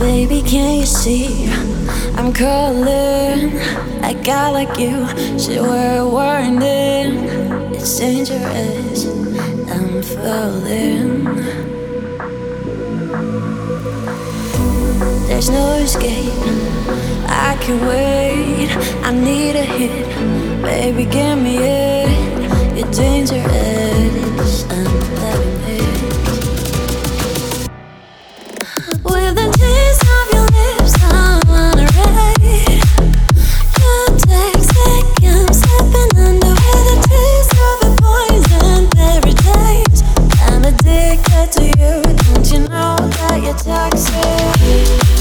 Baby, can you see? I'm calling. A guy like you should wear a warning. It's dangerous. I'm falling. There's no escape. I can wait. I need a hit. Baby, give me it. You're dangerous. I'm falling. you're toxic.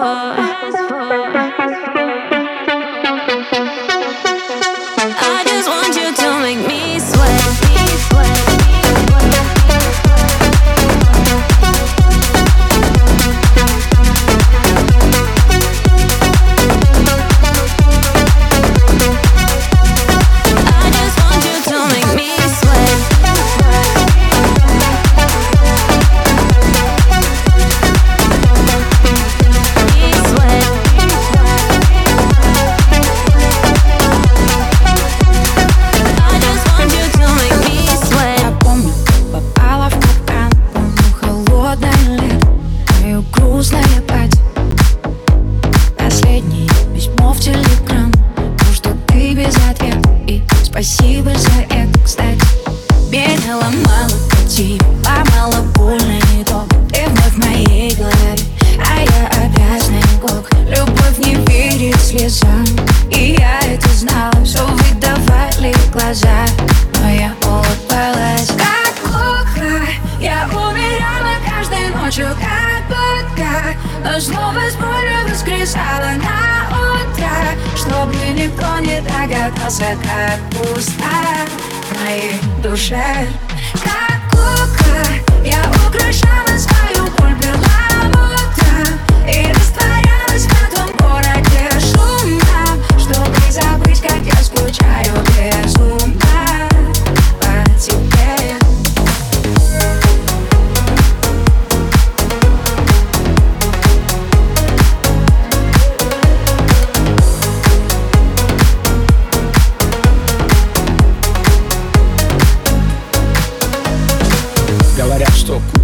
Oh.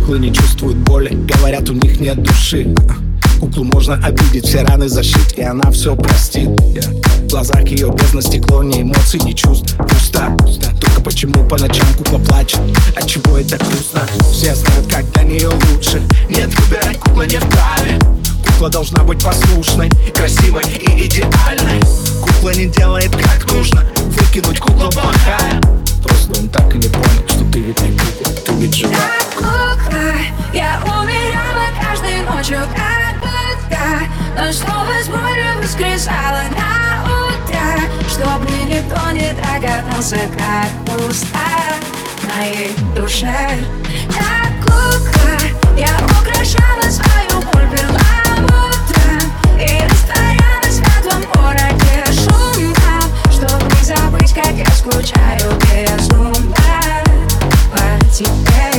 куклы не чувствуют боли Говорят, у них нет души. Куклу можно обидеть, все раны зашить И она все простит. В глазах ее бездна стекло, не эмоций, не чувств. Пусто, только почему по ночам кукла плачет? От чего это грустно? Все знают, как для нее лучше. Нет, выбирать кукла не вправе. Кукла должна быть послушной, красивой и идеальной. Кукла не делает как нужно. Выкинуть кукла плохая что он так и не понял, что ты ведь не кукла, ты ведь жива. Как кукла, я умирала каждой ночью, как будто, но снова с болью воскресала на утро, чтоб мне никто не догадался, как пуста моей душе. Как кукла, я украшала свою боль перламутром и растворялась в твоем городе забыть, как я скучаю безумно по тебе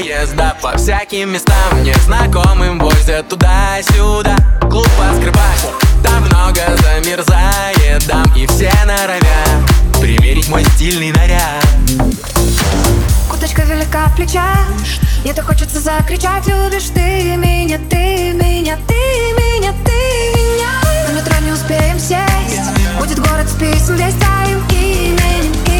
проезда По всяким местам. Незнакомым возят туда-сюда. Клуб открывать, там много замерзает дам И все норовят примерить мой стильный наряд. Куточка велика в плечах Мне то хочется закричать. Любишь ты меня, ты меня, ты меня, ты меня. На метро не успеем сесть Будет город списан, писем, весь твоим именем, именем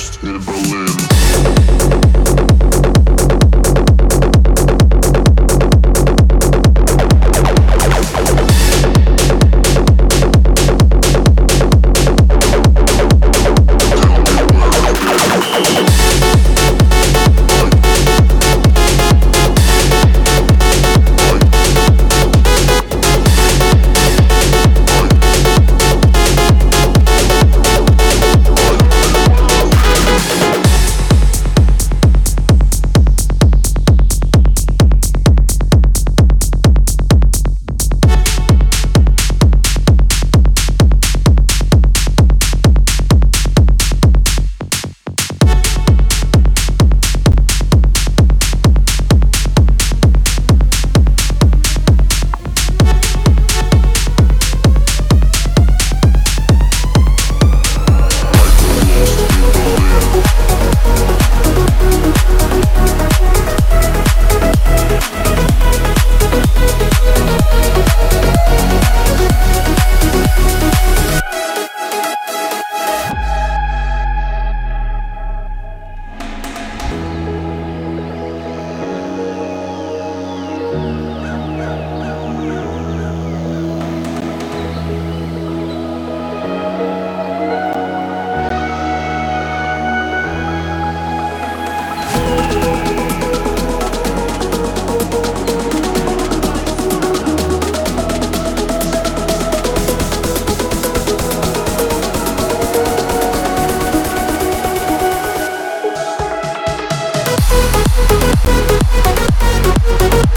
lost in Berlin.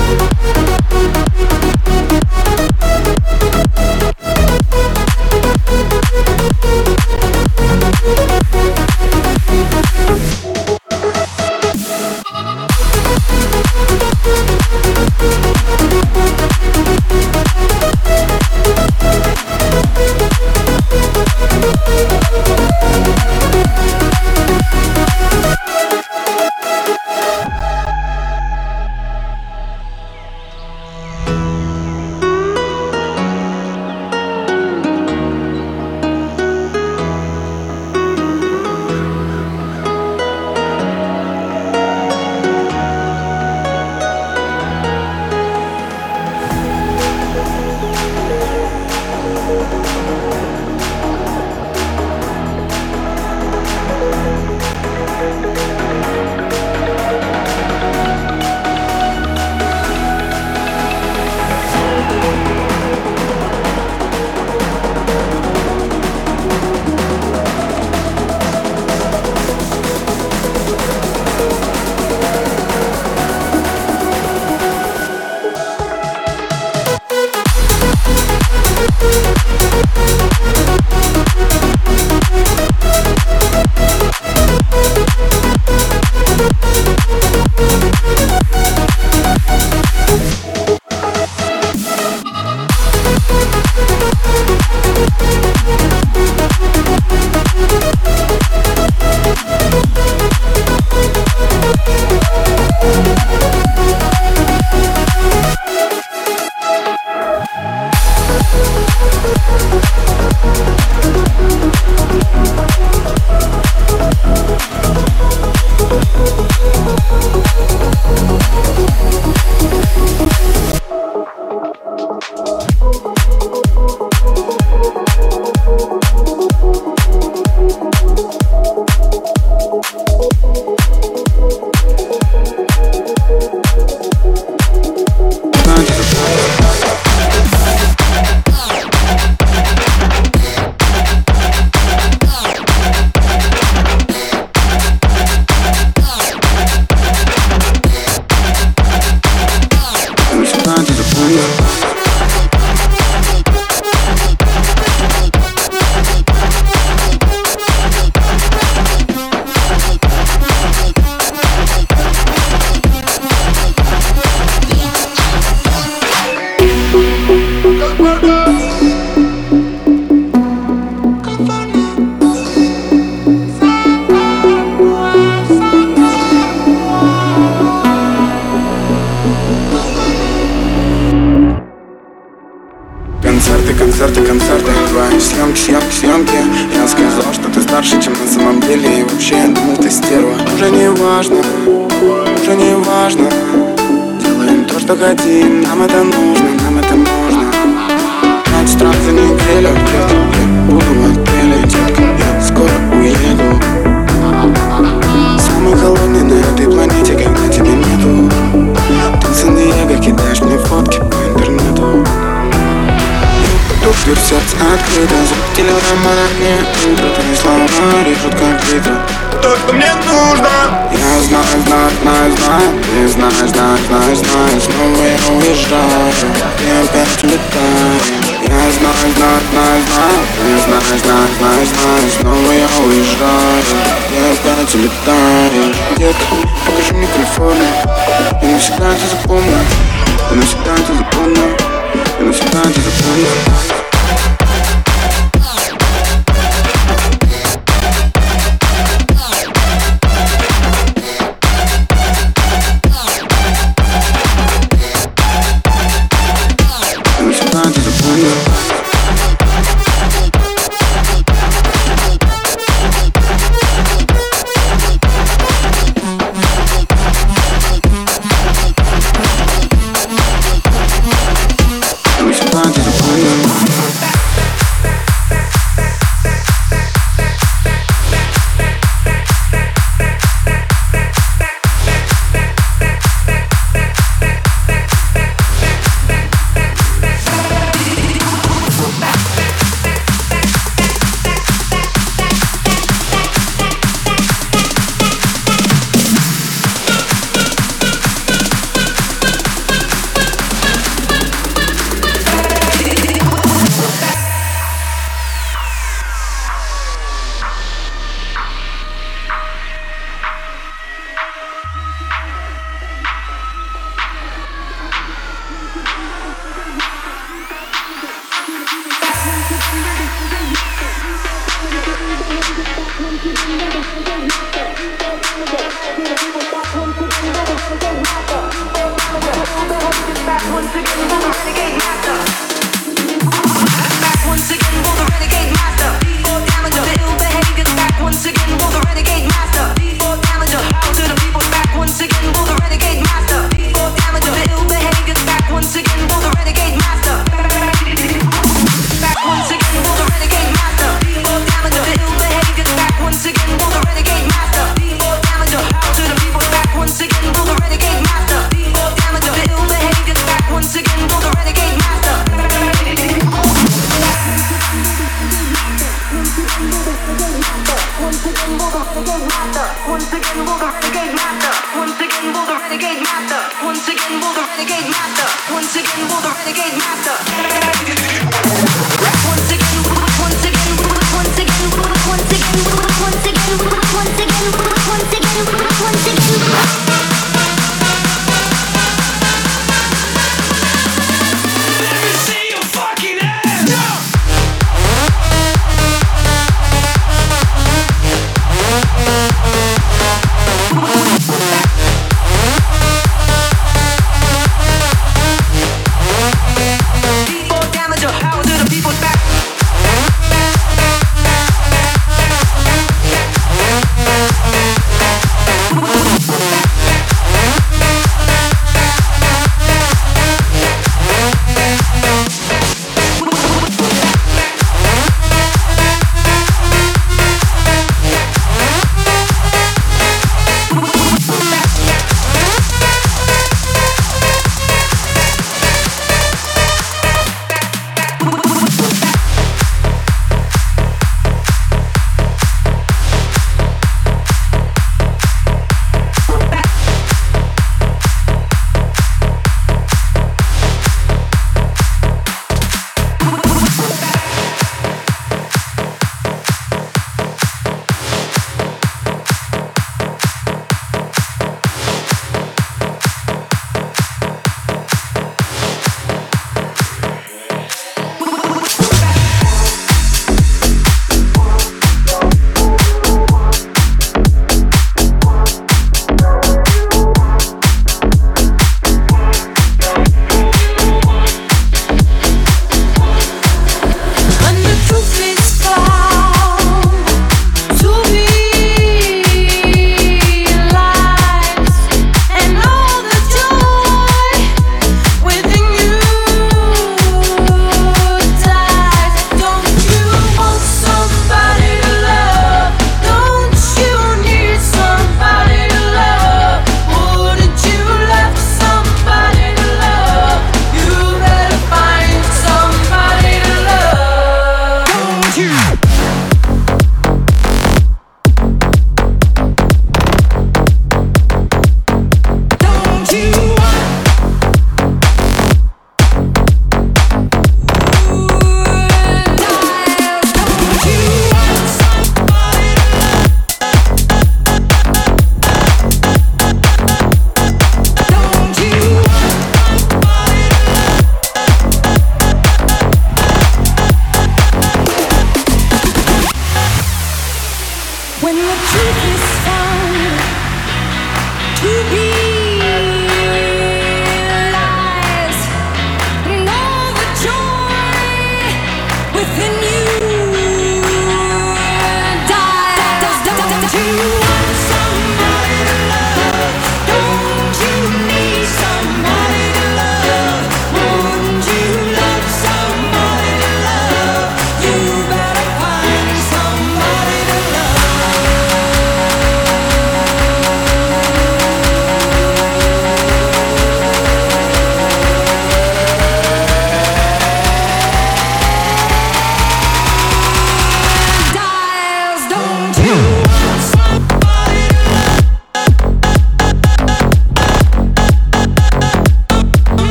Thank Ты знаешь, знаешь, знаешь, знаешь, снова я уезжаю Ты опять улетаешь Я знаю, знаю, знаю, знаю Ты знаешь, знаешь, знаешь, знаешь, снова я уезжаю Ты опять улетаешь Детка, покажи мне Калифорнию Я навсегда это запомню. Я навсегда это запомню Я навсегда это запомню.